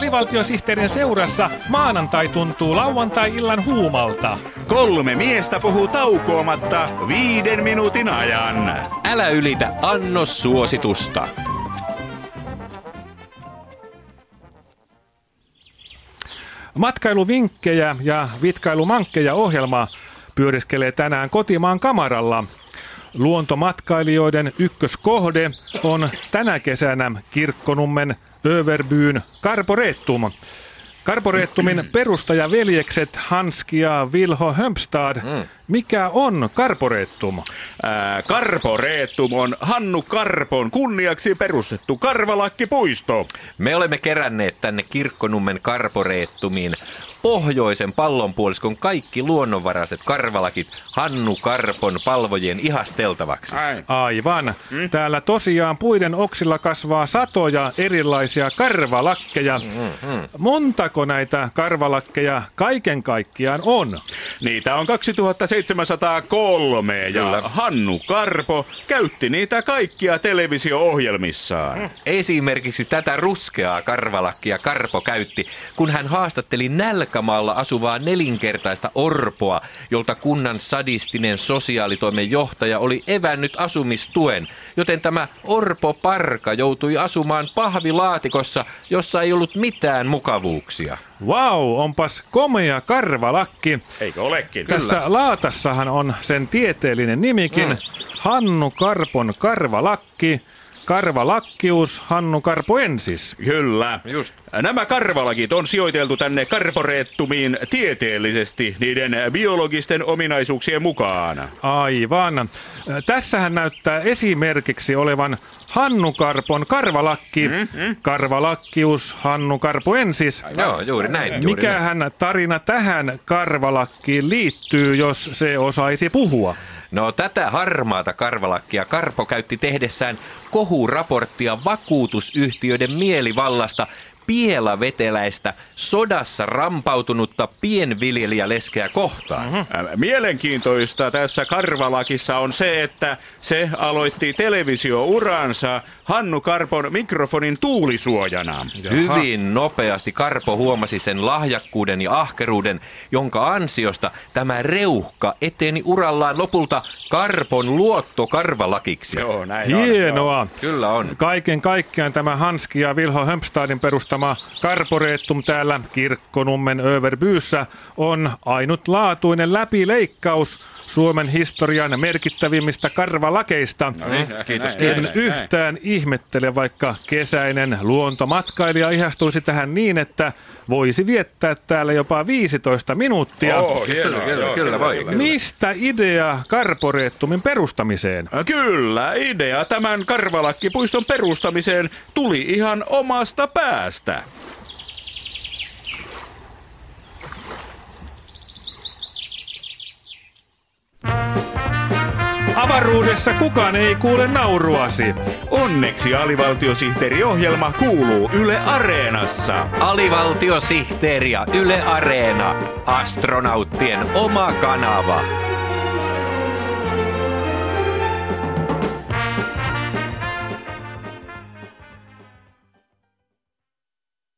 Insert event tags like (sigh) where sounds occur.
Alivaltiosihteerin seurassa maanantai tuntuu lauantai-illan huumalta. Kolme miestä puhuu taukoamatta viiden minuutin ajan. Älä ylitä annos suositusta. Matkailuvinkkejä ja vitkailumankkeja ohjelma pyöriskelee tänään kotimaan kamaralla. Luontomatkailijoiden ykköskohde on tänä kesänä Kirkkonummen Överbyyn Karporeettum. Karporeettumin (clears throat) perustajaveljekset Hanski ja Vilho Hömpstad. Mm. Mikä on Karporeettum? Ää, Karporeettum on Hannu Karpon kunniaksi perustettu karvalakkipuisto. Me olemme keränneet tänne Kirkkonummen Karporeettumiin pohjoisen pallonpuoliskon kaikki luonnonvaraiset karvalakit Hannu Karpon palvojen ihasteltavaksi. Ai. Aivan. Mm. Täällä tosiaan puiden oksilla kasvaa satoja erilaisia karvalakkeja. Mm-hmm. Montako näitä karvalakkeja kaiken kaikkiaan on? Niitä on 2703 ja Kyllä. Hannu Karpo käytti niitä kaikkia televisio-ohjelmissaan. Mm. Esimerkiksi tätä ruskeaa karvalakkia Karpo käytti, kun hän haastatteli nälkä Pirkkamaalla asuvaa nelinkertaista orpoa, jolta kunnan sadistinen sosiaalitoimen johtaja oli evännyt asumistuen, joten tämä orpo Parka joutui asumaan pahvilaatikossa, jossa ei ollut mitään mukavuuksia. Wow, onpas komea karvalakki. Eikö olekin? Tässä Kyllä. laatassahan on sen tieteellinen nimikin. Mm. Hannu Karpon karvalakki. Karvalakkius Hannu Karpoensis. Kyllä. Just. Nämä karvalakit on sijoiteltu tänne karporeettumiin tieteellisesti niiden biologisten ominaisuuksien mukaan. Aivan. Tässähän näyttää esimerkiksi olevan Hannu Karpon karvalakki. Mm-hmm. Karvalakkius Hannu Karpoensis. Joo, juuri näin. Juuri Mikähän näin. tarina tähän karvalakkiin liittyy, jos se osaisi puhua? No tätä harmaata karvalakkia Karpo käytti tehdessään kohuraporttia vakuutusyhtiöiden mielivallasta pielaveteläistä sodassa rampautunutta pienviljelijäleskeä kohtaan. Mm-hmm. Mielenkiintoista tässä Karvalakissa on se, että se aloitti televisiouransa Hannu Karpon mikrofonin tuulisuojana. Jaha. Hyvin nopeasti Karpo huomasi sen lahjakkuuden ja ahkeruuden, jonka ansiosta tämä reuhka eteni urallaan lopulta Karpon luottokarvalakiksi. Joo, näin Hienoa. On, Kyllä on. Kaiken kaikkiaan tämä Hanski ja Vilho Hömpstadin perustama Karporeettum täällä Kirkkonummen Överbyyssä on ainutlaatuinen läpileikkaus Suomen historian merkittävimmistä karvalakeista. No niin, kiitos, en näin, yhtään näin. Ihmettele, vaikka kesäinen luontomatkailija ihastuisi tähän niin, että voisi viettää täällä jopa 15 minuuttia. Oh, hienoa, kyllä, kyllä, kyllä, vai, kyllä. Mistä idea Karporeettumin perustamiseen? Kyllä, idea tämän Karvalakkipuiston perustamiseen tuli ihan omasta päästä. Avaruudessa kukaan ei kuule nauruasi. Onneksi alivaltiosihteeriohjelma kuuluu Yle Areenassa. Alivaltiosihteeri ja Yle Areena. Astronauttien oma kanava.